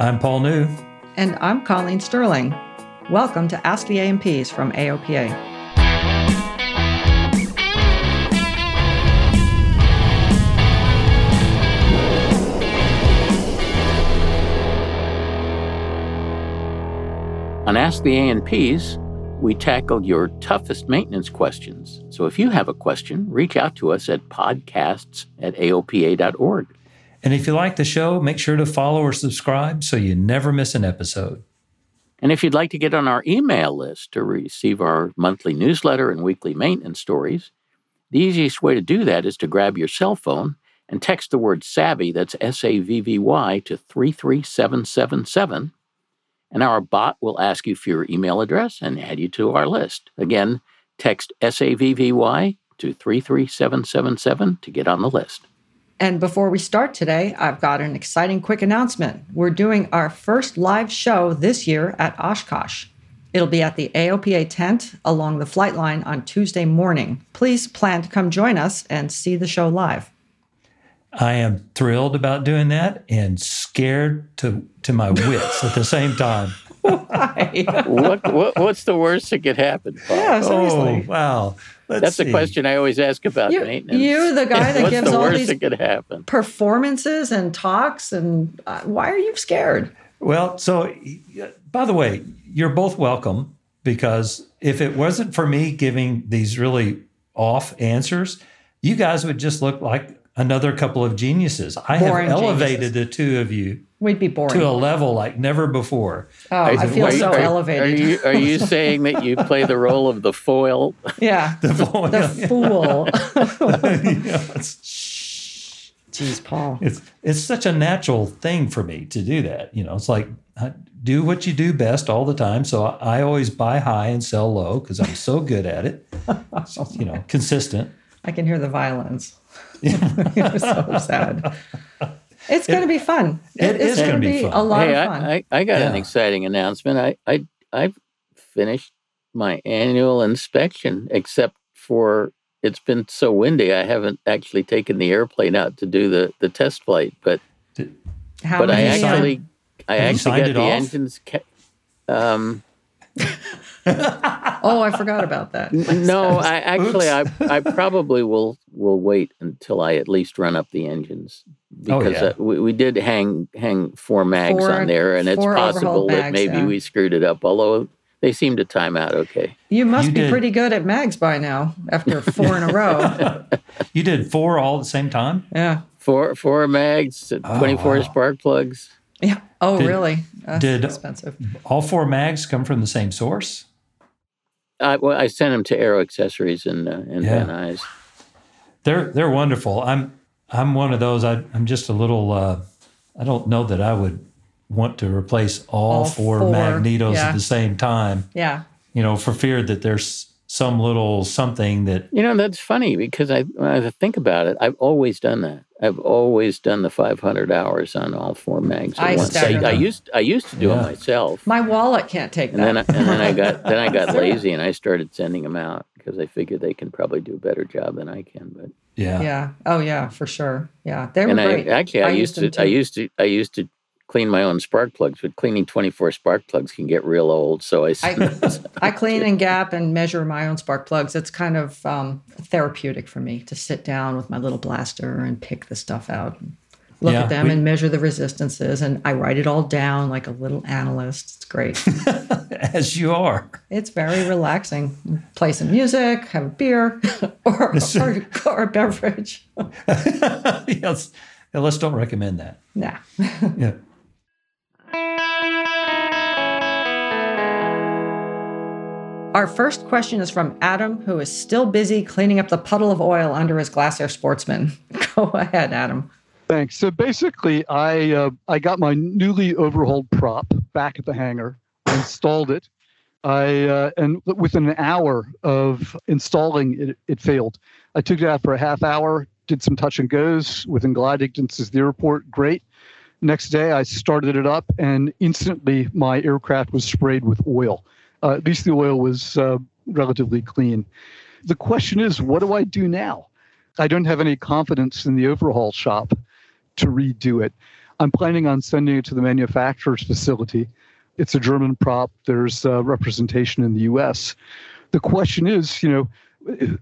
I'm Paul New. And I'm Colleen Sterling. Welcome to Ask the A&Ps from AOPA. On Ask the A&Ps, we tackle your toughest maintenance questions. So if you have a question, reach out to us at podcasts at aopa.org. And if you like the show, make sure to follow or subscribe so you never miss an episode. And if you'd like to get on our email list to receive our monthly newsletter and weekly maintenance stories, the easiest way to do that is to grab your cell phone and text the word SAVVY, that's S A V V Y, to 33777. And our bot will ask you for your email address and add you to our list. Again, text SAVVY to 33777 to get on the list. And before we start today, I've got an exciting quick announcement. We're doing our first live show this year at Oshkosh. It'll be at the AOPA tent along the flight line on Tuesday morning. Please plan to come join us and see the show live. I am thrilled about doing that and scared to to my wits at the same time. what, what, what's the worst that could happen? Paul? Yeah, seriously. Oh, wow. Let's That's see. the question I always ask about You, maintenance. you, the guy that gives the all these that could happen? performances and talks, and uh, why are you scared? Well, so by the way, you're both welcome because if it wasn't for me giving these really off answers, you guys would just look like another couple of geniuses. I Boring have elevated geniuses. the two of you We'd be boring. to a level like never before. oh, I feel Are so are- elevated. Are you, are you saying that you play the role of the foil? yeah, The foil. the fool. You know, Jeez, Paul. it's it's such a natural thing for me to do that. You know, it's like I do what you do best all the time. So I, I always buy high and sell low because I'm so good at it. So, you know, consistent. I can hear the violins. You're so sad. It's going to be fun. It is it's gonna gonna be fun. a lot hey, of fun. I, I, I got an exciting announcement. I, I I've finished my annual inspection, except for it's been so windy. I haven't actually taken the airplane out to do the, the test flight, but How but I many, uh, actually I actually got the off? engines. Ca- um, oh, I forgot about that. no, I actually I, I probably will will wait until I at least run up the engines Oh, because yeah. uh, we, we did hang hang four mags Four- on there, and it's possible that mags, maybe yeah. we screwed it up. Although they seem to time out okay. You must You be did. pretty good at mags by now after four in a row. You did four all at the same time. Yeah. Four four mags, Oh, twenty four wow. spark plugs. Yeah. Oh, Did- really? That's did- expensive. All four mags come from the same source. I, well, I sent them to Aero Accessories in uh, in Yeah. Van Nuys. They're they're wonderful. I'm I'm one of those. I, I'm just a little. Uh, I don't know that I would want to replace all, All four, four, magnetos yeah. at the same time. Yeah. You know, for fear that there's some little something that You know, that's funny because I when I think about it, I've always done that. I've always done the 500 hours on all four mags at I once. I, I used I used to do Yeah. it myself, My wallet can't take and then I, that. and then I got then I got lazy and I started sending them out because I figured they can probably do a better job than I can. But yeah. yeah. Oh, yeah, for sure. Yeah. They were and I great. actually I, I used used to I used to I used to clean my own spark plugs, but cleaning 24 spark plugs can get real old. So I, I, I clean and gap and measure my own spark plugs. It's kind of um, therapeutic for me to sit down with my little blaster and pick the stuff out. look Yeah, at them we- and measure the resistances. And I write it all down like a little analyst. It's great. As you are. it's very relaxing. Play some music, have a beer, or, or, or a beverage. yes. Yeah, let's don't recommend that. nah. Yeah. Our first question is from Adam, who is still busy cleaning up the puddle of oil under his Glasair Sportsman. Go ahead, Adam. Thanks. So basically, I uh, I got my newly overhauled prop back at the hangar, installed it. I uh, and within an hour of installing it, it failed. I took it out for a half hour, did some touch and goes within gliding distance the airport. Great. Next day, I started it up, and instantly my aircraft was sprayed with oil. Uh, at least the oil was uh, relatively clean. The question is, what do I do now? I don't have any confidence in the overhaul shop to redo it. I'm planning on sending it to the manufacturer's facility. It's a German prop. There's uh, representation in the U.S. The question is, you know,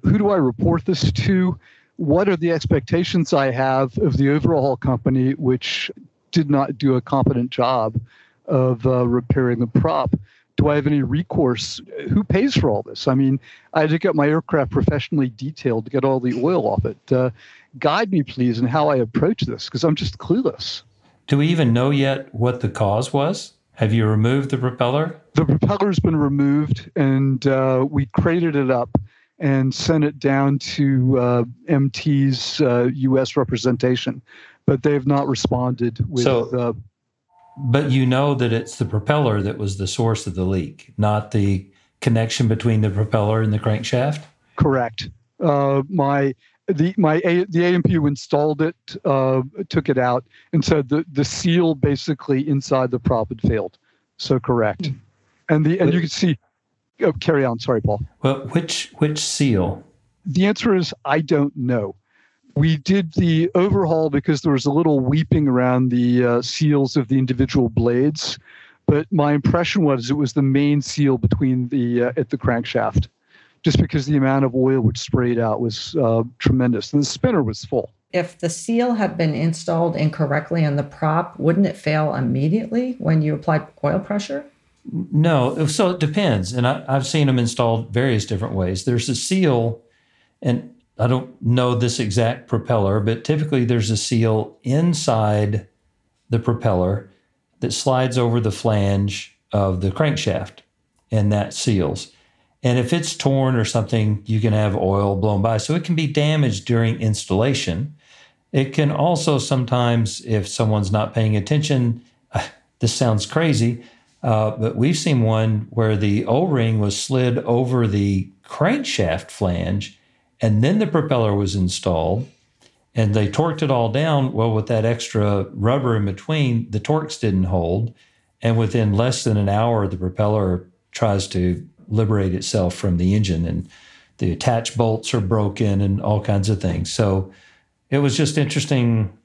who do I report this to? What are the expectations I have of the overhaul company, which did not do a competent job of uh, repairing the prop? Do I have any recourse? Who pays for all this? I mean, I had to get my aircraft professionally detailed to get all the oil off it. Uh, guide me, please, in how I approach this because I'm just clueless. Do we even know yet what the cause was? Have you removed the propeller? The propeller's been removed, and uh, we crated it up and sent it down to uh, MT's uh, U.S. representation, but they've not responded with. So- uh, But you know that it's the propeller that was the source of the leak, not the connection between the propeller and the crankshaft. Correct. Uh, my the my A, the A&P who installed it uh, took it out and said the the seal basically inside the prop had failed. So correct. And the and you can see. Oh, carry on. Sorry, Paul. Well, which which seal? The answer is I don't know. We did the overhaul because there was a little weeping around the uh, seals of the individual blades, but my impression was it was the main seal between the uh, at the crankshaft, just because the amount of oil which sprayed out was uh, tremendous, and the spinner was full. If the seal had been installed incorrectly in the prop, wouldn't it fail immediately when you applied oil pressure? No, so it depends, and I, I've seen them installed various different ways. There's a seal, and I don't know this exact propeller, but typically there's a seal inside the propeller that slides over the flange of the crankshaft, and that seals. And if it's torn or something, you can have oil blown by. So it can be damaged during installation. It can also sometimes, if someone's not paying attention, this sounds crazy, uh, but we've seen one where the O ring was slid over the crankshaft flange, and then the propeller was installed, and they torqued it all down. Well, with that extra rubber in between, the torques didn't hold, and within less than an hour, the propeller tries to liberate itself from the engine, and the attach bolts are broken, and all kinds of things. So it was just interesting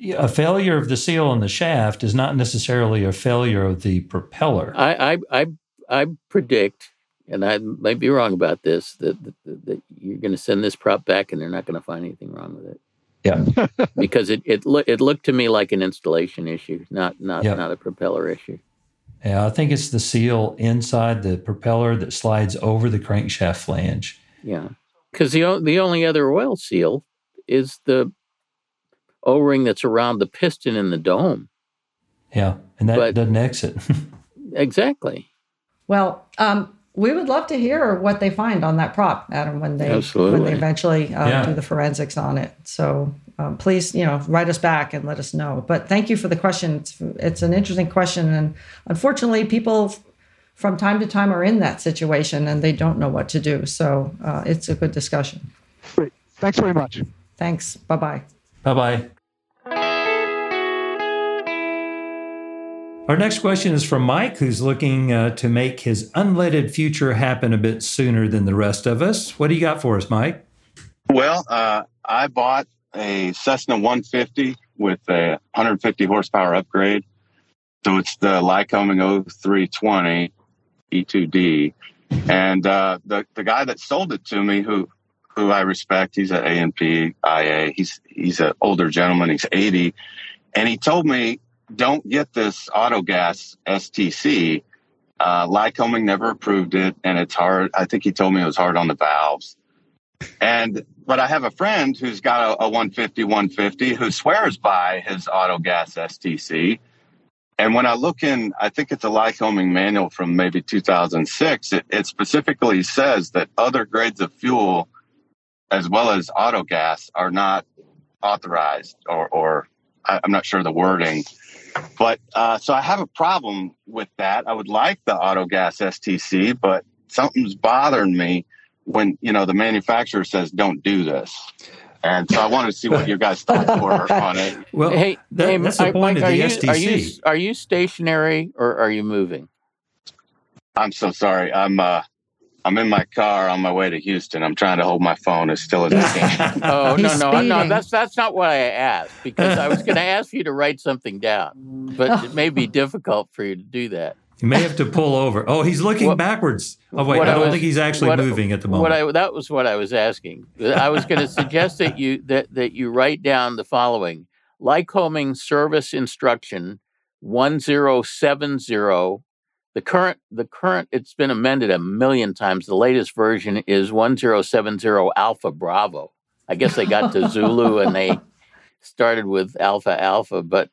a failure of the seal on the shaft is not necessarily a failure of the propeller. I, I, I, I predict, and I might be wrong about this, that, that, that you're going to send this prop back and they're not going to find anything wrong with it. Yeah. because it it, loo- it looked to me like an installation issue, not not Yeah. not a propeller issue. Yeah, I think it's the seal inside the propeller that slides over the crankshaft flange. Yeah, because the o- the only other oil seal is the O ring that's around the piston in the dome. Yeah, and that But- doesn't exit. Exactly. Well, um, we would love to hear what they find on that prop, Adam, when they when they eventually uh, Yeah. do the forensics on it. So um, please, you know, write us back and let us know. But thank you for the question. It's, it's an interesting question, and unfortunately, people from time to time are in that situation and they don't know what to do. So uh, it's a good discussion. Great. Thanks very much. Thanks. Bye bye. bye bye. Our next question is from Mike, who's looking uh, to make his unleaded future happen a bit sooner than the rest of us. What do you got for us, Mike? Well, uh, I bought a Cessna 150 with a 150 horsepower upgrade. So it's the Lycoming O-320 E2D. And uh, the, the guy that sold it to me, who who I respect, he's an A&P IA. He's he's an older gentleman. He's 80, And he told me, don't get this autogas STC. Uh, Lycoming never approved it, and it's hard. I think he told me it was hard on the valves. And but I have a friend who's got a, a 150 150 who swears by his autogas STC. And when I look in, I think it's a Lycoming manual from maybe 2006. It, it specifically says that other grades of fuel, as well as autogas, are not authorized, or, or I, I'm not sure the wording. But uh, so I have a problem with that. I would like the autogas STC, but something's bothering me when you know the manufacturer says don't do this. And so I wanted to see what your guys' thoughts were on it. Well, hey, that, hey, that's the Mike, point are of the you, STC. Are you, are you stationary or are you moving? I'm so sorry. I'm uh, I'm in my car on my way to Houston. I'm trying to hold my phone as still as I can. Oh no, He's no, no. speeding. That's that's not what I asked because I was going to ask you to write something down, but it may be oh. difficult for you to do that. You may have to pull over. Oh, he's looking What- backwards. Oh wait, I I don't was- think he's actually what- moving at the moment. What I that was what I was asking. I was going to suggest that you that that you write down the following: Lycoming service instruction one zero seven zero. The current the current it's been amended a million times. The latest version is one zero seven zero Alpha Bravo. I guess they got to Zulu and they started with Alpha Alpha, but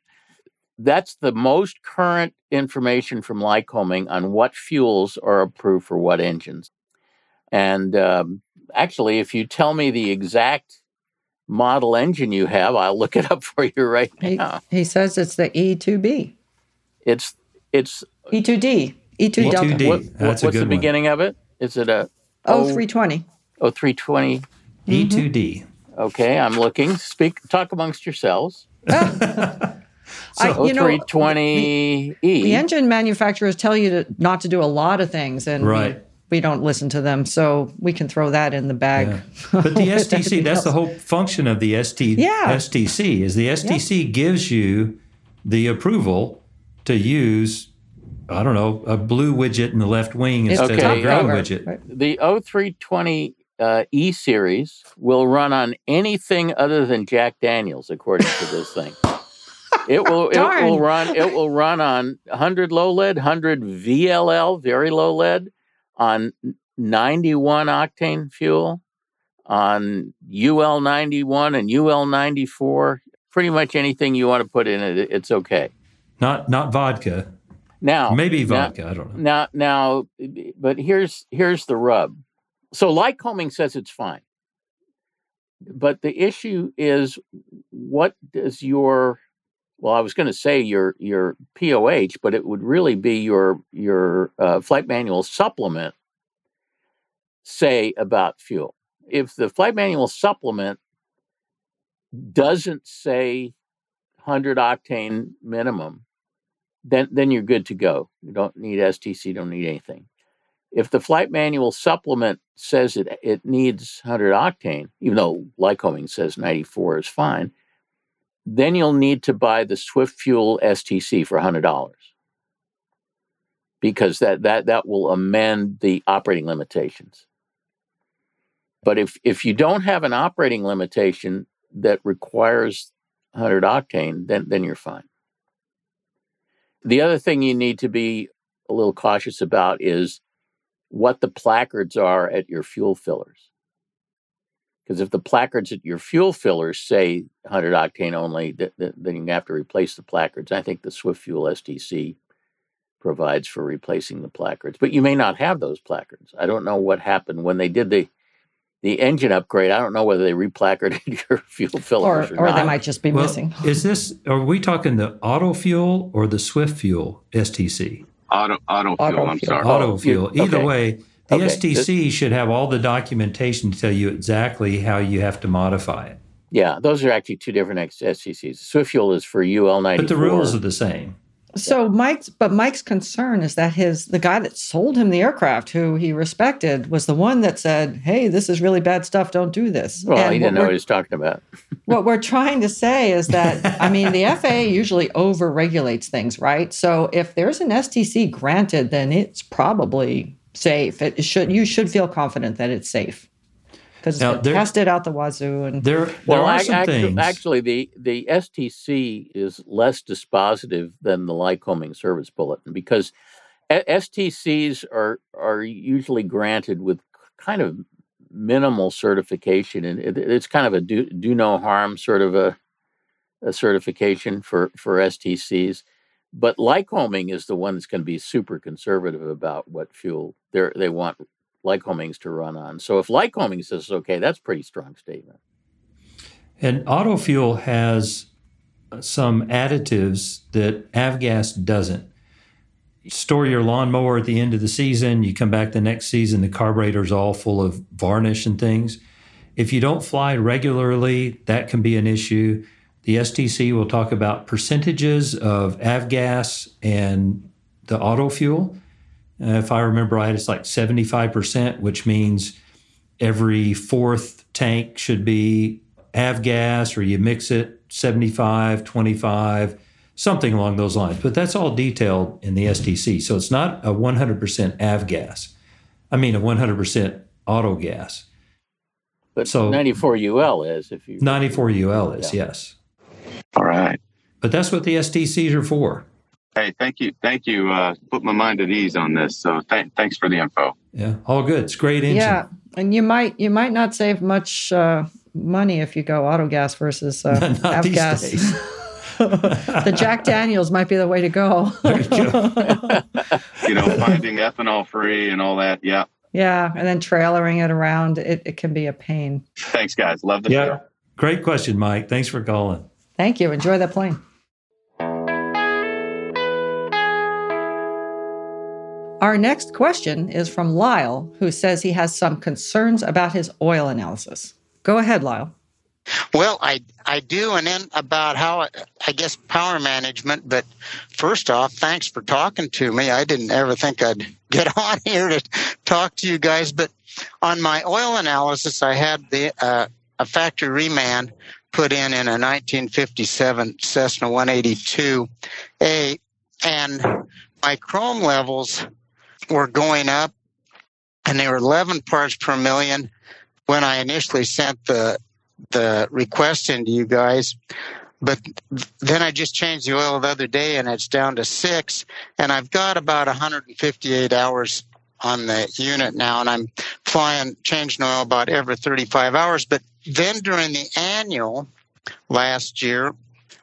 that's the most current information from Lycoming on what fuels are approved for what engines. And um, actually, if you tell me the exact model engine you have, I'll look it up for you right He, now. he says it's the E2B, It's it's E2D, E2 Delta. E2D. what, That's a what's good the one. beginning of it? Is it a Oh, 320. oh 320? E2D. Mm-hmm. Okay, I'm looking. Speak, talk amongst yourselves. I, Oh, you know, 320 E. the engine manufacturers tell you to not to do a lot of things, and we- Right. we, don't listen to them. So we can throw that in the bag. Yeah. But the STC, everything that's the whole function of the ST, Yeah. STC is the STC gives you the approval to use, I don't know, a blue widget in the left wing It's instead of Okay, a green cover, widget. right? the O320 uh, E series will run on anything other than Jack Daniels, according to this thing. It will it Darn. will run it will run on 100 low lead, 100 VLL, very low lead, on 91 octane fuel, on UL 91 and UL 94. Pretty much anything you want to put in it, it's okay. Not not vodka. Now Maybe now- vodka. I don't know. now, now, but here's here's the rub. So Lycoming says it's fine, but the issue is, what does your well, I was going to say your your POH, but it would really be your your uh, flight manual supplement say about fuel. If the flight manual supplement doesn't say 100 octane minimum, then then you're good to go. You don't need STC, don't need anything. If the flight manual supplement says it it needs 100 octane, even though Lycoming says 94 is fine, then you'll need to buy the Swift Fuel STC for $100 because that that that will amend the operating limitations. But if if you don't have an operating limitation that requires 100 octane, then then you're fine. The other thing you need to be a little cautious about is what the placards are at your fuel fillers. Because if the placards at your fuel fillers say 100 octane only, th- th- then you have to replace the placards. I think the Swift Fuel STC provides for replacing the placards, but you may not have those placards. I don't know what happened when they did the the engine upgrade. I don't know whether they replacarded your fuel Or, fillers or, or not. they might just be Well, missing. is this? Are we talking the auto fuel or the Swift fuel STC? Auto auto fuel. Auto I'm fuel. sorry. Auto oh, you- fuel. Either okay. way, the Okay. STC should have all the documentation to tell you exactly how you have to modify it. Yeah, those are actually two different STCs. Swift Fuel is for UL ninety But the rules are the same. So Mike's, but Mike's concern is that his the guy that sold him the aircraft, who he respected, was the one that said, "Hey, this is really bad stuff. Don't do this." Well, And he didn't know what he was talking about. what we're trying to say is that I mean the FAA usually over regulates things, right? So if there's an STC granted, then it's probably safe. It should you should feel confident that it's safe. Because it's Now, been there- tested out the wazoo. And There, there Well, are ac- some actu- things. actually, the the STC is less dispositive than the Lycoming Service Bulletin because STCs are are usually granted with kind of minimal certification, and it, it's kind of a do, do no harm sort of a, a certification for for STCs. But Lycoming is the one that's going to be super conservative about what fuel they they want Lycomings to run on. So if Lycoming says okay, that's pretty strong statement. And auto fuel has uh, some additives that avgas doesn't. Store your lawnmower at the end of the season, you come back the next season, the carburetor's all full of varnish and things. If you don't fly regularly, that can be an issue. The STC will talk about percentages of avgas and the auto fuel. Uh, if I remember right, it's like 75%, which means every fourth tank should be avgas or you mix it 75, 25, something along those lines. But that's all detailed in the STC. So it's not a 100% avgas. I mean, a 100% auto gas. But So- 94 UL is if you 94 UL is, Yeah. yes. All right. But that's what the STCs are for. Hey, thank you. Thank you. Uh, put my mind at ease on this. So th- thanks for the info. Yeah, all good. It's great engine. yeah, and you might you might not save much uh, money if you go auto gas versus uh, Not these avgas. days. the Jack Daniels might be the way to go. There you go. You know, finding ethanol free and all that. Yeah. yeah, and then trailering it around, it, it can be a pain. Thanks, guys. Love the Yeah. show. Great question, Mike. Thanks for calling. Thank you. Enjoy that plane. Our next question is from Lyle, who says he has some concerns about his oil analysis. Go ahead, Lyle. Well, I I do, and then about how I guess power management. But first off, thanks for talking to me. I didn't ever think I'd get on here to talk to you guys. But on my oil analysis, I had the uh, a factory reman put in in a 1957 Cessna 182A, and my chrome levels were going up, and they were 11 parts per million when I initially sent the the request into you guys. But then I just changed the oil the other day and it's down to six. And I've got about 158 hours on the unit now. And I'm flying, changing oil about every 35 hours. But then during the annual last year,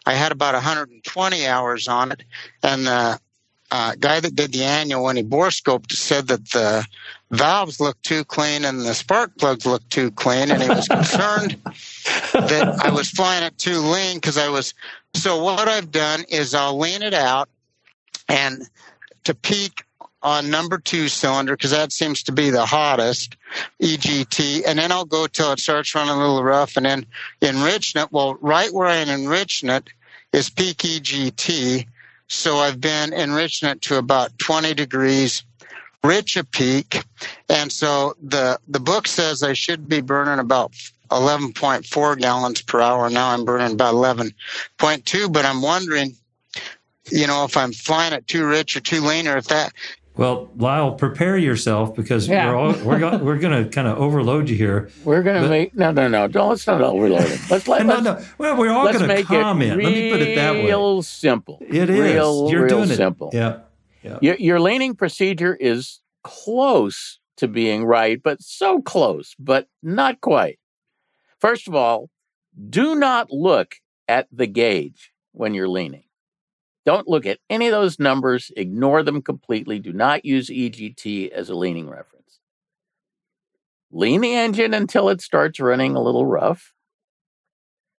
I had about 120 hours on it. And the uh, guy that did the annual, when he bore scoped, said that the valves looked too clean and the spark plugs looked too clean. And he was concerned that I was flying it too lean because I was. So what I've done is I'll lean it out and to peak on number two cylinder because that seems to be the hottest EGT, and then I'll go till it starts running a little rough, and then enriching it. Well, right where I'm enriching it is peak EGT, so I've been enriching it to about 20 degrees rich a peak, and so the the book says I should be burning about 11.4 gallons per hour. Now I'm burning about 11.2, but I'm wondering, you know, if I'm flying it too rich or too lean, or if that. Well, Lyle, prepare yourself because Yeah. we're all, we're go, we're going to kind of overload you here. We're gonna make no, no, no. Don't let's not overload it. Let's let no, no. Well, we're all going to make comment. it Let me put it that way. real simple. It is. real, You're real doing it. simple. Yeah. Your, your leaning procedure is close to being right, but so close, but not quite. First of all, do not look at the gauge when you're leaning. Don't look at any of those numbers, ignore them completely. Do not use EGT as a leaning reference. Lean the engine until it starts running a little rough.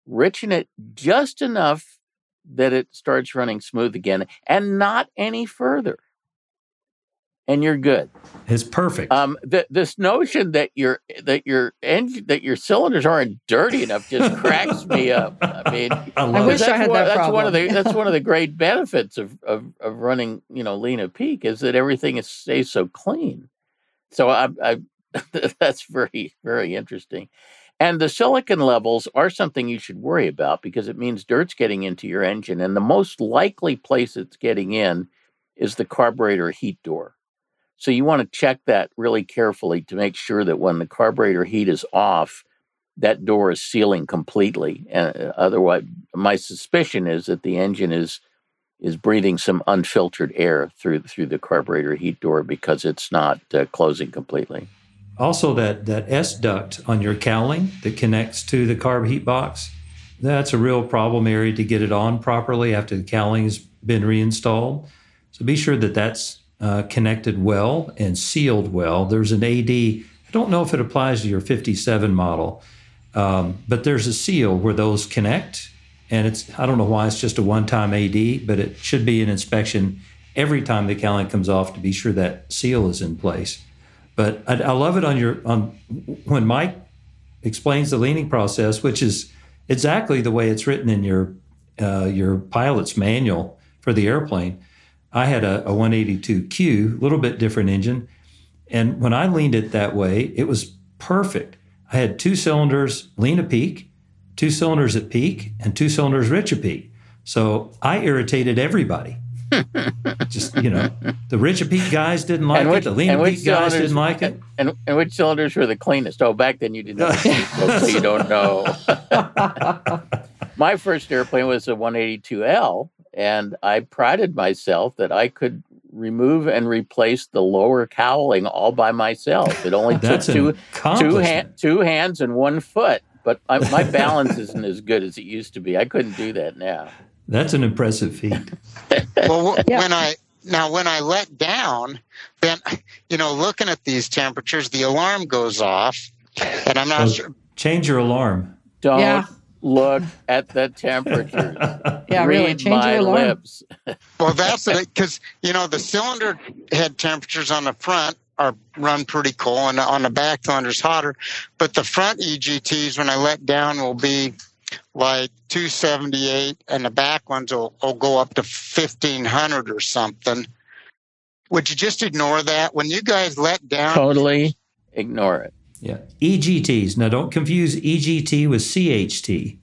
Richen it just enough that it starts running smooth again and not any further. And you're good. It's perfect. Um, th- this notion that your that your engine that your cylinders aren't dirty enough just cracks me up. I mean, I I wish I that's had one, that that's one of the problem. that's one of the great benefits of, of of running you know lean at peak is that everything is stays so clean. So I, I that's very very interesting. And the silicon levels are something you should worry about because it means dirt's getting into your engine, and the most likely place it's getting in is the carburetor heat door. So you want to check that really carefully to make sure that when the carburetor heat is off, that door is sealing completely. And otherwise, my suspicion is that the engine is is breathing some unfiltered air through through the carburetor heat door because it's not uh, closing completely. Also, that that S duct on your cowling that connects to the carb heat box, that's a real problem area to get it on properly after the cowling's been reinstalled. So be sure that that's uh, connected well and sealed well. There's an AD. I don't know if it applies to your 57 model, um, but there's a seal where those connect and it's I don't know why it's just a one-time AD, but it should be an inspection every time the cowling comes off to be sure that seal is in place. But I, I love it on your on when Mike explains the leaning process, which is exactly the way it's written in your uh, your pilot's manual for the airplane. I had a, a 182Q, a little bit different engine, and when I leaned it that way, it was perfect. I had two cylinders lean a peak, two cylinders at peak and two cylinders rich a peak. So I irritated everybody. Just you know, the rich a peak guys didn't like which, it. The lean a peak guys didn't like it. And, and which cylinders were the cleanest? Oh, back then you didn't know, so you don't know. My first airplane was a 182L, and I prided myself that I could remove and replace the lower cowling all by myself. It only took two two, hand, two hands and one foot but I, my balance isn't as good as it used to be. I couldn't do that now. That's an impressive feat. well, yeah. when I now when I let down, then you know, looking at these temperatures, the alarm goes off, and I'm not well, sure. Change your alarm. Don't yeah. Look at the temperature. yeah, Read really. Change my your alarm. lips. well, that's it, because you know the cylinder head temperatures on the front are run pretty cool, and on the back the under's hotter. But the front EGTs, when I let down, will be like 278, and the back ones will, will go up to 1500 or something. Would you just ignore that when you guys let down? Totally ignore it. Yeah. EGTs. Now, don't confuse EGT with CHT.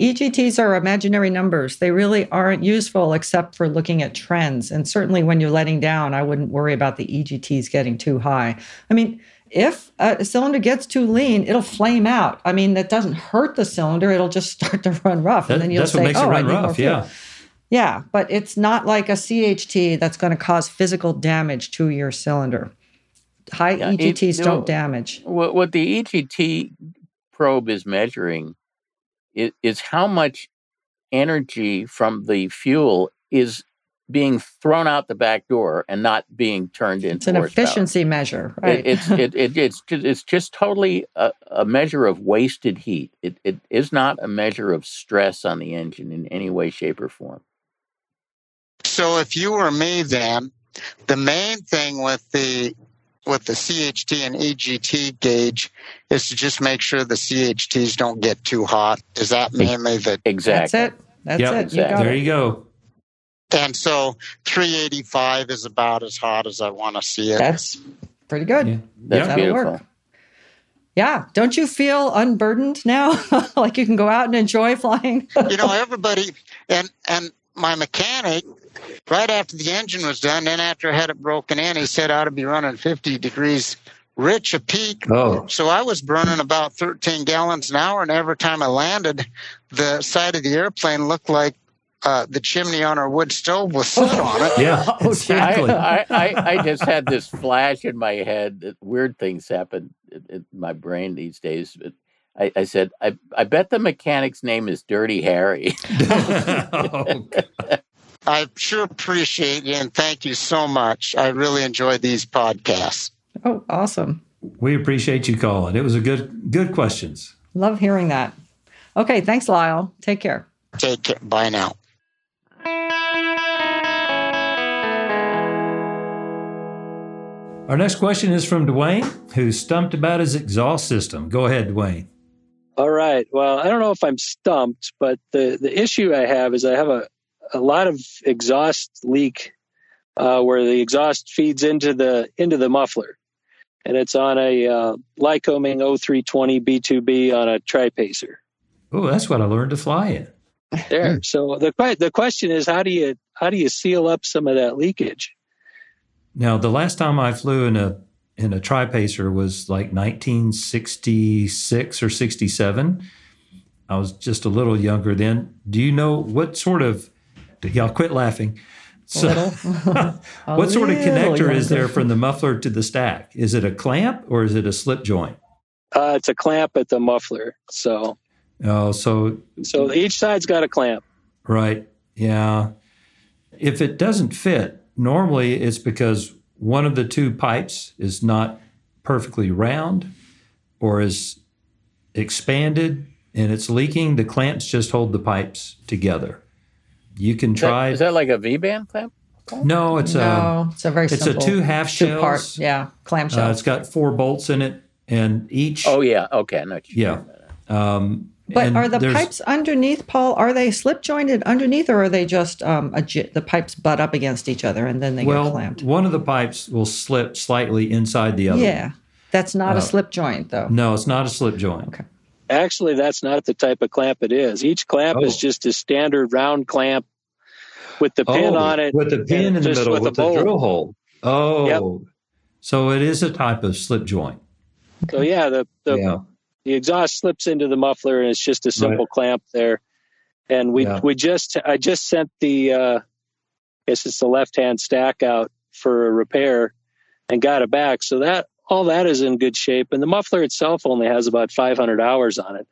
EGTs are imaginary numbers. They really aren't useful except for looking at trends. And certainly when you're letting down, I wouldn't worry about the EGTs getting too high. I mean, if a cylinder gets too lean, it'll flame out. I mean, that doesn't hurt the cylinder, it'll just start to run rough. That, and then you'll say, oh, I run need more rough. fuel. Yeah. Yeah, but it's not like a CHT that's going to cause physical damage to your cylinder. High Yeah, EGTs no. don't damage. What, what the EGT probe is measuring is, is how much energy from the fuel is being thrown out the back door and not being turned into It's an horsepower. efficiency measure, right? It, it's it, it, it's ju- it's just totally a, a measure of wasted heat. It, it is not a measure of stress on the engine in any way, shape, or form. So if you were me, then the main thing with the with the CHT and EGT gauge is to just make sure the CHTs don't get too hot. Is that mainly the Exactly. That's it. That's Yep. it. You got There it. you go. and so 385 is about as hot as I want to see it. That's pretty good. Yeah. That's That'll beautiful. work. Yeah. Don't you feel unburdened now? like you can go out and enjoy flying? you know, everybody and and my mechanic, right after the engine was done, then after I had it broken in, he said I ought to be running 50 degrees rich a peak. Oh. So I was burning about 13 gallons an hour, and every time I landed, the side of the airplane looked like uh, the chimney on our wood stove was set on it. Yeah. Oh, dear. exactly. I, I, I just had this flash in my head that weird things happen in, in my brain these days. But I, I said, I, I bet the mechanic's name is Dirty Harry. Oh, I sure appreciate you and thank you so much. I really enjoyed these podcasts. Oh, awesome. we appreciate you calling. It was a good good questions. Love hearing that. Okay. Thanks, Lyle. Take care. Take care. Bye now. Our next question is from Dwayne, who's stumped about his exhaust system. Go ahead, Dwayne. All right. Well, I don't know if I'm stumped, but the, the issue I have is I have a, a lot of exhaust leak uh, where the exhaust feeds into the into the muffler, and it's on a uh, Lycoming O-320 B2B on a Tri-Pacer. Oh, that's what I learned to fly in. There. so the the question is, how do you how do you seal up some of that leakage? Now, the last time I flew in a in a Tri-Pacer was like 1966 or 67. I was just a little younger then. Do you know what sort of? Y'all quit laughing. So, what sort of little connector is there from the muffler to the stack? Is it a clamp or is it a slip joint? Uh, it's a clamp at the muffler. So Oh, so so each side's got a clamp. Right. Yeah. If it doesn't fit, normally it's because one of the two pipes is not perfectly round or is expanded and it's leaking. The clamps just hold the pipes together. You can Is try. Is that like a V band clamp? no, it's a. it's a very it's simple a two half two part. shells. Yeah, clamshell. Uh, it's got four bolts in it, and each. Oh yeah. Okay. I know what you're Yeah. talking about. Um, but and are the pipes underneath, Paul? Are they slip jointed underneath, or are they just um, a, j- the pipes butt up against each other and then they get Well, clamped? one of the pipes will slip slightly inside the other. Yeah, that's not Uh, a slip joint though. No, it's not a slip joint. Okay. Actually, that's not the type of clamp it is. Each clamp is Oh. just a standard round clamp with the pin Oh, on it. with the pin in the middle with with, a the drill hole. Oh, yep. so it is a type of slip joint. So yeah, the the, yeah, the exhaust slips into the muffler and it's just a simple clamp there. And we Yeah. we just I just sent the uh, I guess it's the left hand stack out for a repair and got it back. So that all that is in good shape. And the muffler itself only has about 500 hours on it.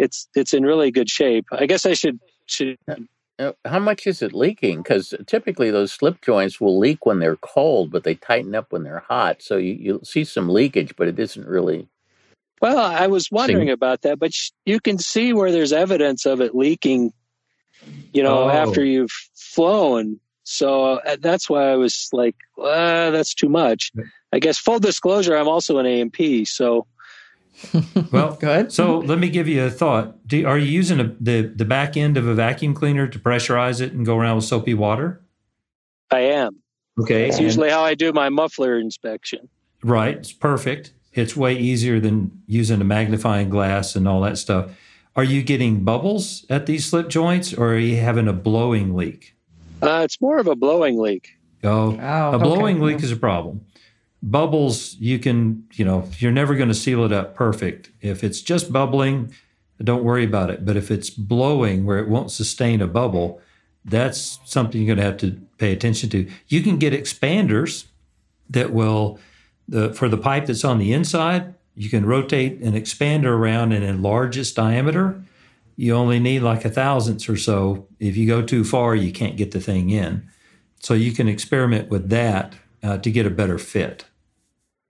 It's it's in really good shape. I guess I should should Uh, How much is it leaking? Because typically those slip joints will leak when they're cold, but they tighten up when they're hot. So you, you'll see some leakage, but it isn't really. Well, I was wondering about that, but sh- you can see where there's evidence of it leaking, you know, Oh. after you've flown. So uh, that's why I was like, uh, that's too much. I guess full disclosure, I'm also an A&P. So well, Good. So let me give you a thought. Do, are you using a, the the back end of a vacuum cleaner to pressurize it and go around with soapy water? I am. Okay, It's usually how I do my muffler inspection. right. It's perfect. It's way easier than using a magnifying glass and all that stuff. Are you getting bubbles at these slip joints, or are you having a blowing leak? Uh, it's more of a blowing leak. Oh, Oh, a blowing okay. leak is a problem. Bubbles, you can, you know, you're never going to seal it up perfect. If it's just bubbling, don't worry about it. But if it's blowing where it won't sustain a bubble, that's something you're going to have to pay attention to. You can get expanders that will, the, for the pipe that's on the inside, you can rotate an expander around and enlarge its diameter. You only need like a thousandths or so. If you go too far, you can't get the thing in. So you can experiment with that uh, to get a better fit.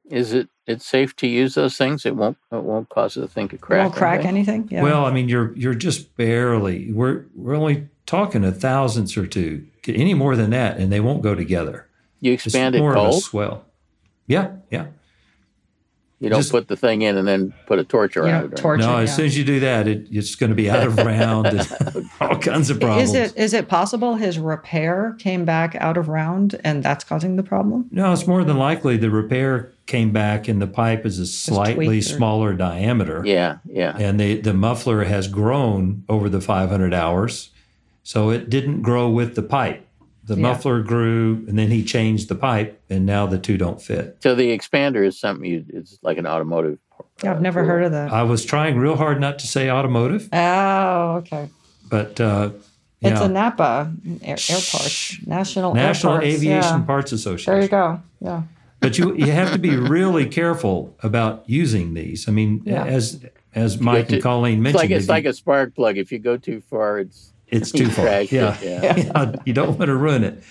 Is it? It's safe to use those things. It won't. It won't cause the thing to crack. Won't crack anything? anything. Yeah. Well, I mean, you're you're just barely. We're we're only talking a thousandths or two. Any more than that, and they won't go together. You It's expand it more of a swell. Yeah, yeah. You don't just- put the thing in and then put a torch you around know, it. right? torture. no, yeah. as soon as you do that, it, it's going to be out of round and all kinds of problems. Is it is it possible his repair came back out of round and that's causing the problem? No, it's more than likely the repair came back and the pipe is a slightly smaller diameter. Yeah, yeah. and the, the muffler has grown over the 500 hours. So it didn't grow with the pipe. The Yeah. muffler grew, and then he changed the pipe, and now the two don't fit. So the expander is something you. It's like an automotive. Yeah, I've uh, never tool. heard of that. I was trying real hard not to say automotive, Oh, okay. but uh, yeah. It's a Napa Air, Air Parts National National Air Parts, Aviation yeah. Parts association There you go. Yeah. But you you have to be really careful about using these. I mean, Yeah. as as Mike to- and Colleen It's mentioned, like it's like a spark plug. If you go too far, it's it's you too far. Yeah. yeah. Yeah, you don't want to ruin it.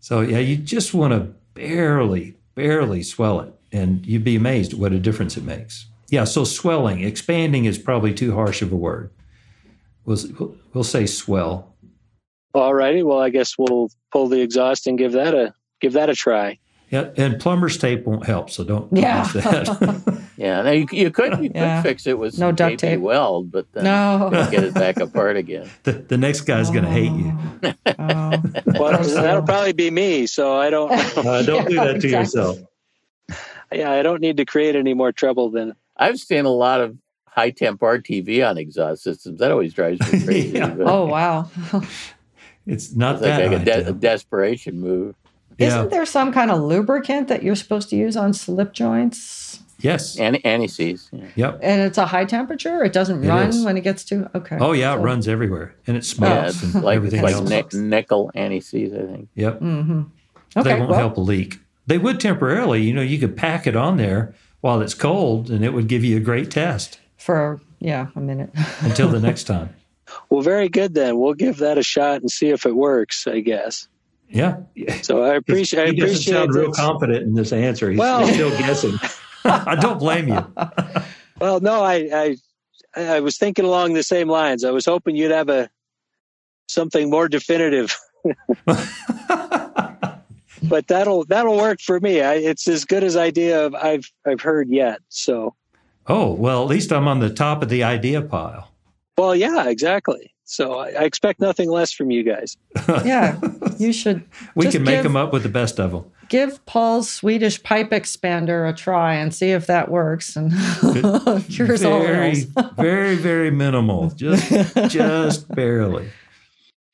So yeah, you just want to barely, barely swell it, and you'd be amazed what a difference it makes. Yeah. So swelling, expanding is probably too harsh of a word. We'll we'll, we'll say swell. All righty. Well, I guess we'll pull the exhaust and give that a give that a try. Yeah, and plumber's tape won't help, so don't don't Yeah. use that. yeah. Now you, you could you Yeah. could fix it with No some duct tape. weld, but then No. get it back apart again. the, the next guy's going to hate you. Oh. Well, that'll probably be me. So I don't. Uh, don't do Yeah, that to exactly. yourself. yeah, I don't need to create any more trouble than. I've seen a lot of high temp RTV on exhaust systems. That always drives me crazy. Yeah. but Oh wow. It's not it's that like a, de- a desperation move. Isn't there some kind of lubricant that you're supposed to use on slip joints? Yes. Any anti-seize. Yeah. Yep. And it's a high temperature. It doesn't It run is. when it gets to okay. Oh yeah, it runs everywhere, and it Yeah, smokes it's and like everything like else. nic- nickel anti-seize, I think. Yep. Mm-hmm. Okay. they won't well, help a leak. They would temporarily. You know, you could pack it on there while it's cold, and it would give you a great test for yeah, a minute. until the next time. Well, very good then. We'll give that a shot and see if it works. I guess. Yeah. So I appreciate. I he doesn't appreciate. sound real confident in this answer. He's Well- still guessing. I don't blame you. Well, no, I, I I was thinking along the same lines. I was hoping you'd have a something more definitive, but that'll that'll work for me. I, it's as good as idea of I've I've heard yet. So, oh well, at least I'm on the top of the idea pile. well, yeah, exactly. So I, I expect nothing less from you guys. yeah, you should We can make give- them up with the best of them. Give Paul's Swedish pipe expander a try and see if that works and cures all very, ills. very, very minimal. Just, just barely.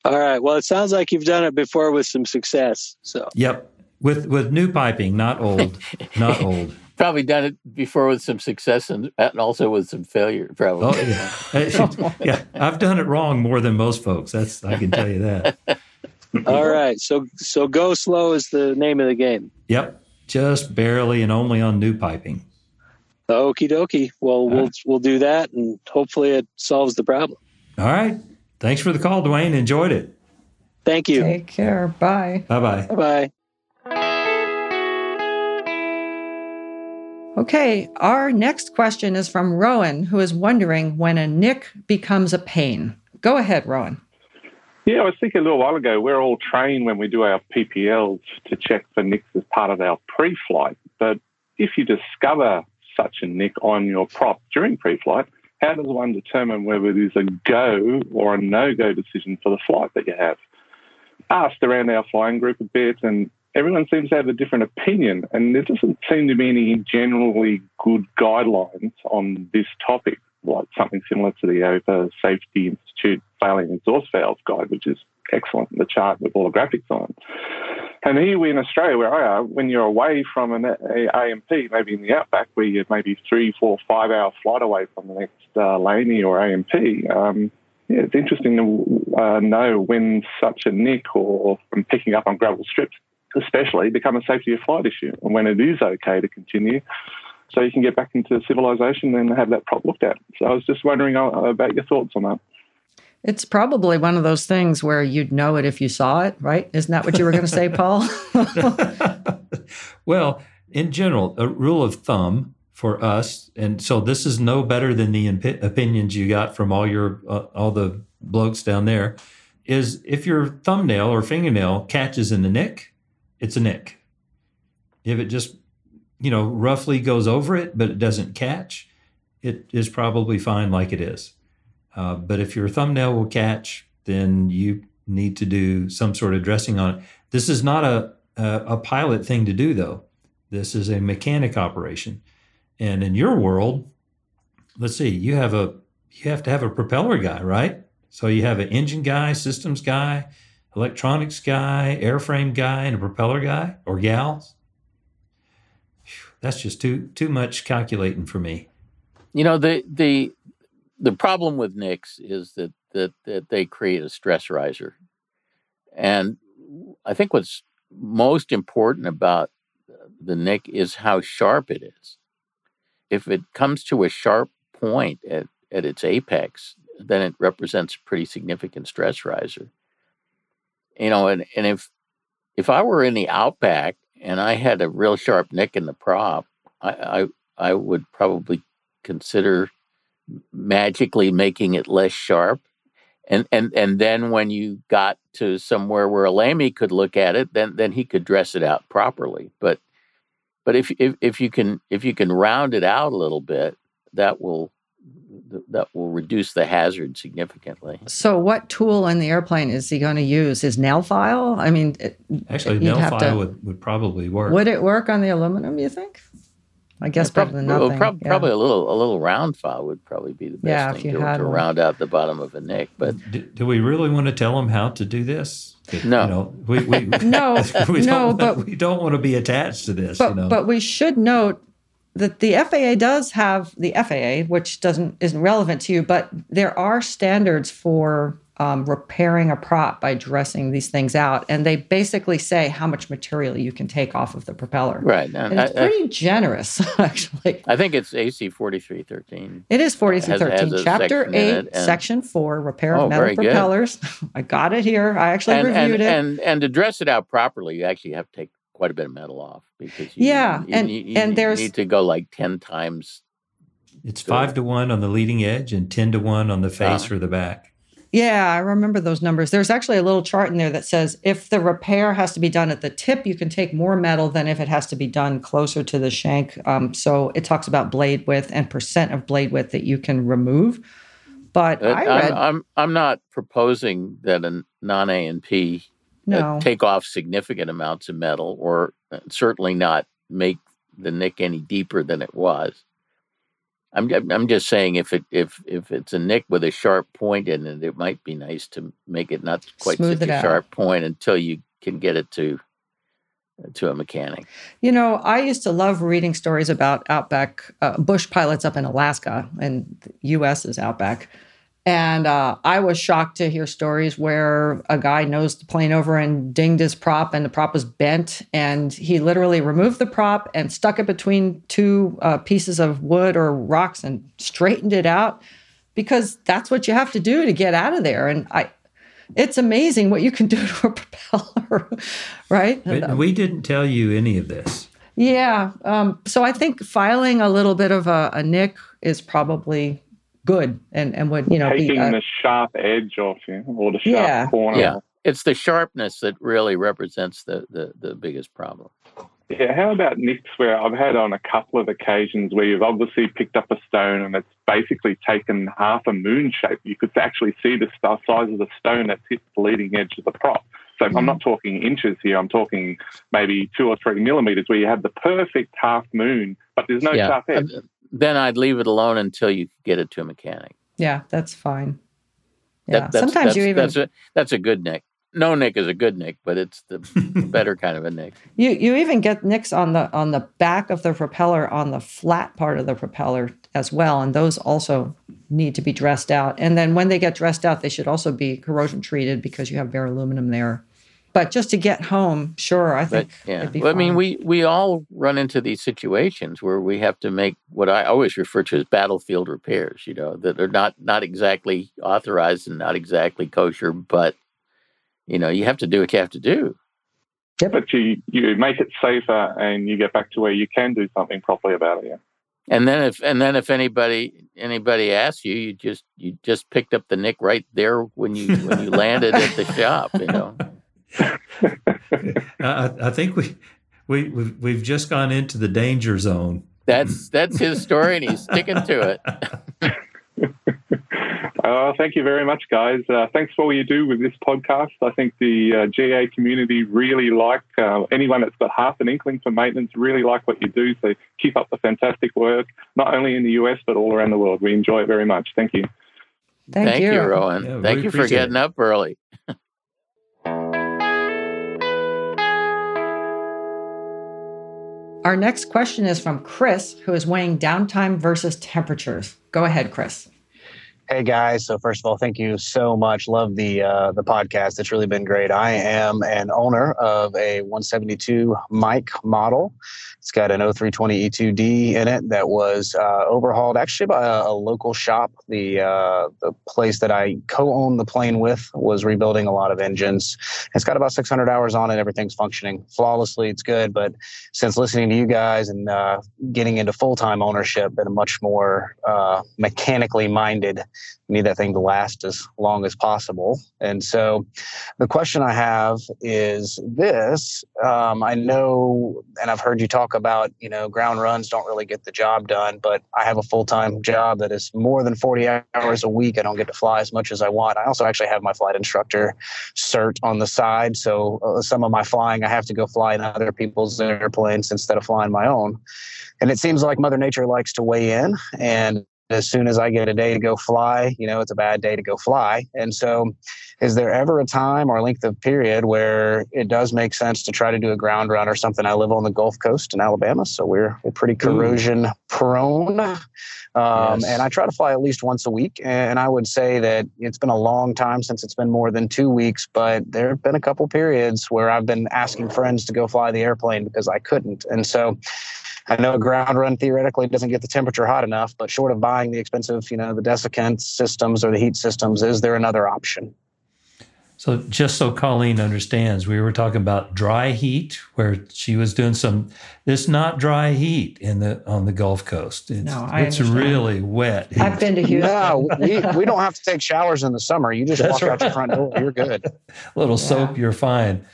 All right. Well, it sounds like you've done it before with some success. So, Yep. With with new piping, not old, not old. Probably done it before with some success and, and also with some failure. Probably. Oh yeah, yeah. I've done it wrong more than most folks. That's I can tell you that. All right. So, so go slow is the name of the game. Yep, just barely and only on new piping. Okie dokie. Well, we'll we'll do that, and hopefully it solves the problem. All right. Thanks for the call, Dwayne. Enjoyed it. Thank you. Take care. Bye. Bye bye. Bye bye. Okay, our next question is from Rowan, who is wondering when a nick becomes a pain. Go ahead, Rowan. Yeah, I was thinking a little while ago, we're all trained when we do our PPLs to check for nicks as part of our pre flight. But if you discover such a nick on your prop during pre flight, how does one determine whether it is a go or a no go decision for the flight that you have? Asked around our flying group a bit, and everyone seems to have a different opinion, and there doesn't seem to be any generally good guidelines on this topic, like something similar to the AOPA Safety Institute failing exhaust valve guide, which is excellent, the chart with all the graphics on. And here we in Australia, where I are, when you're away from an A&P, maybe in the outback, where you're maybe three, four, five hour flight away from the next uh, LAME or A&P, um, yeah, it's interesting to uh, know when such a nick or from picking up on gravel strips, especially, become a safety of flight issue, and when it is okay to continue, so you can get back into civilization and have that prop looked at. So I was just wondering uh, about your thoughts on that. It's probably one of those things where you'd know it if you saw it, right? Isn't that what you were going to say, Paul? well, in general, a rule of thumb for us, and so this is no better than the impi- opinions you got from all your uh, all the blokes down there, is if your thumbnail or fingernail catches in the nick, it's a nick. If it just you know roughly goes over it, but it doesn't catch, it is probably fine like it is. Uh, but if your thumbnail will catch, then you need to do some sort of dressing on it. This is not a a, a pilot thing to do, though. This is a mechanic operation. And in your world, let's see, you have a you have to have a propeller guy, right? So you have an engine guy, systems guy, electronics guy, airframe guy, and a propeller guy or gals. That's just too too much calculating for me. You know the the the problem with nicks is that that that they create a stress riser, and I think what's most important about the nick is how sharp it is. If it comes to a sharp point at, at its apex, then it represents a pretty significant stress riser. You know, and, and if if I were in the outback and I had a real sharp nick in the prop, I I, I would probably consider magically making it less sharp. And and and then when you got to somewhere where a LAME could look at it, then then he could dress it out properly. But but if if if you can if you can round it out a little bit, that will that will reduce the hazard significantly. so, what tool in the airplane is he going to use? His nail file? I mean, it, Actually, You'd nail file to- would, would probably work. would it work on the aluminum? You think? I guess Yeah, better than well, nothing. prob- yeah. Probably a little a little round file would probably be the best Yeah, if thing you to, had to round out the bottom of a nick. But Do, do we really want to tell them how to do this? That, No. You know, we, we, No, we don't no, want, but- we don't want to be attached to this. But you know, but we should note that the FAA does have the FAA, which doesn't isn't relevant to you, but there are standards for um, repairing a prop by dressing these things out, and they basically say how much material you can take off of the propeller. right, and And it's I, I, pretty generous, actually. I think it's AC forty three thirteen. It is Has- 4313, Chapter section 8, and- Section 4, Repair Oh, of Metal very good. Propellers. I got it here. I actually and, reviewed it. and and to dress it out properly, you actually have to take quite a bit of metal off because you, Yeah, you, and- you, you and there's- need to go like ten times. it's five to one on the leading edge and ten to one on the face Ah. or the back. Yeah, I remember those numbers. There's actually a little chart in there that says if the repair has to be done at the tip, you can take more metal than if it has to be done closer to the shank. Um, so it talks about blade width and percent of blade width that you can remove. But Uh, I read I'm, I'm I'm not proposing that a non A and P uh, take off significant amounts of metal, or uh, certainly not make the nick any deeper than it was. I'm I'm- I'm just saying if it if if it's a nick with a sharp point in it, it might be nice to make it not quite Smooth such a out. sharp point until you can get it to to a mechanic. You know, I used to love reading stories about outback uh, bush pilots up in Alaska, and the U.S. is outback. And uh, I was shocked to hear stories where a guy nosed the plane over and dinged his prop, and the prop was bent, and he literally removed the prop and stuck it between two uh, pieces of wood or rocks and straightened it out, because that's what you have to do to get out of there. And I, it's amazing what you can do to a propeller, right? But we didn't tell you any of this. Yeah. Um, so I think filing a little bit of a, a nick is probably good and, and would, you know, be, Taking uh, the sharp edge off you or the sharp Yeah. corner. Yeah, it's the sharpness that really represents the the, the biggest problem. Yeah, how about nicks where I've had on a couple of occasions where you've obviously picked up a stone and it's basically taken half a moon shape. You could actually see the size of the stone that's hit the leading edge of the prop. So I'm not talking inches here, I'm talking maybe two or three millimeters where you have the perfect half moon, but there's no yeah, sharp edge. Then I'd leave it alone until you get it to a mechanic. yeah, that's fine. That- Yeah. that's, Sometimes that's, you even, that's a that's a good nick. No nick is a good nick, but it's the better kind of a nick. you, you even get nicks on the, on the back of the propeller on the flat part of the propeller as well. And those also need to be dressed out. And then when they get dressed out, they should also be corrosion treated because you have bare aluminum there. But just to get home, sure, I But think yeah, it'd be well, I mean, we we all run into these situations where we have to make what I always refer to as battlefield repairs. You know, that are not not exactly authorized and not exactly kosher, but you know, you have to do what you have to do. But you, you make it safer and you get back to where you can do something properly about it. Yeah. And then if and then if anybody anybody asks you, you just you just picked up the nick right there when you when you landed at the shop. You know. I, I think we we we've, we've just gone into the danger zone. That's that's his story, and he's sticking to it. Uh, thank you very much, guys. Uh, thanks for all you do with this podcast. I think the uh, GA community really like uh, anyone that's got half an inkling for maintenance, really like what you do. So keep up the fantastic work, not only in the US, but all around the world. We enjoy it very much. Thank you. Thank, you, you. Rowan. Yeah, Thank you for getting it. up early. Our next question is from Chris, who is weighing downtime versus temperatures. Go ahead, Chris. Hey guys, so first of all, thank you so much. Love the uh, the podcast. It's really been great. I am an owner of a 172 mic model. It's got an O-320 E2D in it that was uh, overhauled actually by a, a local shop. The uh, the place that I co-own the plane with was rebuilding a lot of engines. It's got about 600 hours on it. Everything's functioning flawlessly. It's good, but since listening to you guys and uh, getting into full time ownership and a much more uh, mechanically minded need that thing to last as long as possible. And so the question I have is this um, I know, and I've heard you talk about, you know, ground runs don't really get the job done, but I have a full time job that is more than 40 hours a week. I don't get to fly as much as I want. I also actually have my flight instructor cert on the side. So uh, some of my flying, I have to go fly in other people's airplanes instead of flying my own. And it seems like Mother Nature likes to weigh in and as soon as I get a day to go fly, you know, it's a bad day to go fly. And so, is there ever a time or length of period where it does make sense to try to do a ground run or something? I live on the Gulf Coast in Alabama, so we're, we're pretty corrosion Ooh. prone. Um, yes. And I try to fly at least once a week. And I would say that it's been a long time since it's been more than two weeks, but there have been a couple periods where I've been asking friends to go fly the airplane because I couldn't. And so, I know a ground run theoretically doesn't get the temperature hot enough, but short of buying the expensive, you know, the desiccant systems or the heat systems, is there another option? So just so Colleen understands, we were talking about dry heat, where she was doing some. It's not dry heat in the on the Gulf Coast. It's, no, I it's understand. really wet. Heat. I've been to Houston. No, we, we don't have to take showers in the summer. You just That's walk right. out your front door. You're good. A little yeah. soap, you're fine.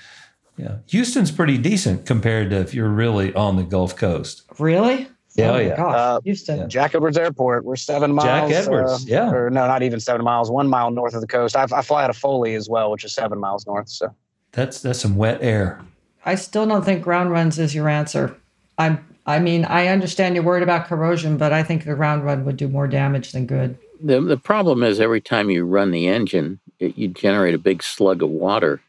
Yeah. Houston's pretty decent compared to if you're really on the Gulf Coast. Really? Yeah, oh, yeah. Gosh, uh, Houston. Jack Edwards Airport. We're seven miles. Jack Edwards, uh, yeah. Or no, not even seven miles. One mile north of the coast. I, I fly out of Foley as well, which is seven miles north. So that's that's some wet air. I still don't think ground runs is your answer. I'm. I mean, I understand you're worried about corrosion, but I think a ground run would do more damage than good. The the problem is every time you run the engine, it, you generate a big slug of water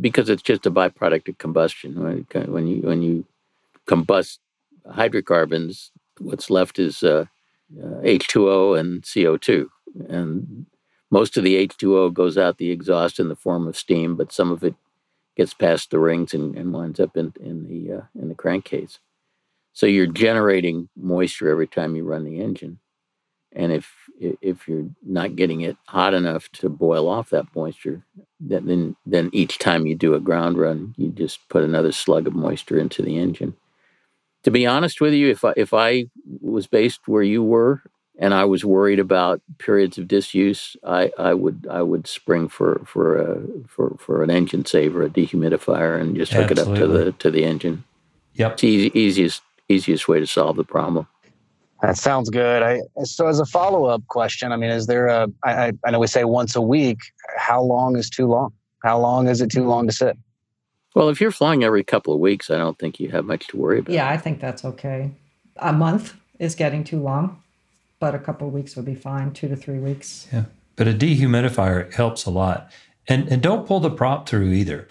because it's just a byproduct of combustion. When you when you combust hydrocarbons, what's left is uh, uh, H2O and CO2, and most of the H2O goes out the exhaust in the form of steam, but some of it gets past the rings and, and winds up in in the uh, in the crankcase. So you're generating moisture every time you run the engine, and if if you're not getting it hot enough to boil off that moisture, then then each time you do a ground run, you just put another slug of moisture into the engine. To be honest with you, if I, if I was based where you were and I was worried about periods of disuse, I, I would I would spring for for a, for for an engine saver, a dehumidifier, and just hook Absolutely. it up to the to the engine. Yep, it's easy, easiest easiest way to solve the problem. That sounds good. I, so, as a follow up question, I mean, is there a? I, I know we say once a week. How long is too long? How long is it too long to sit? Well, if you're flying every couple of weeks, I don't think you have much to worry about. Yeah, I think that's okay. A month is getting too long, but a couple of weeks would be fine. Two to three weeks. Yeah, but a dehumidifier helps a lot, and and don't pull the prop through either.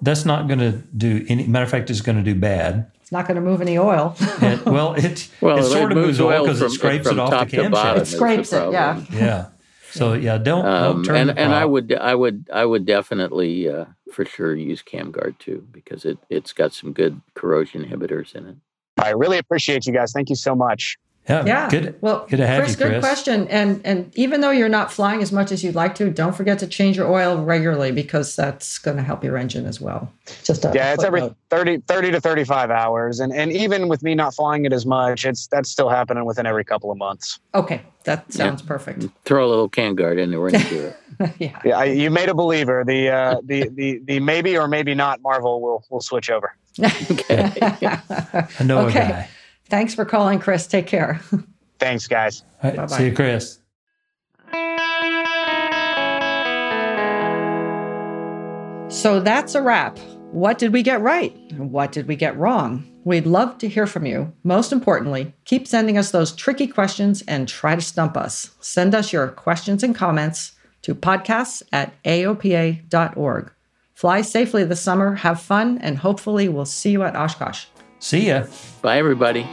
That's not going to do any. Matter of fact, it's going to do bad it's not going to move any oil. it, well, it, well, it sort of moves oil because it scrapes it off the camshaft. It scrapes it, yeah. Yeah. So yeah, don't, um, don't turn and, and I would I would I would definitely uh, for sure use CamGuard too because it it's got some good corrosion inhibitors in it. I really appreciate you guys. Thank you so much. Yeah, yeah. Good. Well, good to have Chris, you, Chris. Good question. And and even though you're not flying as much as you'd like to, don't forget to change your oil regularly because that's going to help your engine as well. Just a yeah, it's every 30, 30 to thirty five hours, and and even with me not flying it as much, it's that's still happening within every couple of months. Okay, that sounds yeah. perfect. Throw a little CamGuard in there when you do it. yeah, yeah. I, you made a believer. The uh, the the the maybe or maybe not Marvel will will switch over. okay. I know okay. a guy. Thanks for calling, Chris. Take care. Thanks, guys. Right, see you, Chris. So that's a wrap. What did we get right? What did we get wrong? We'd love to hear from you. Most importantly, keep sending us those tricky questions and try to stump us. Send us your questions and comments to podcasts at aopa.org. Fly safely this summer, have fun, and hopefully we'll see you at Oshkosh. See ya. Bye, everybody.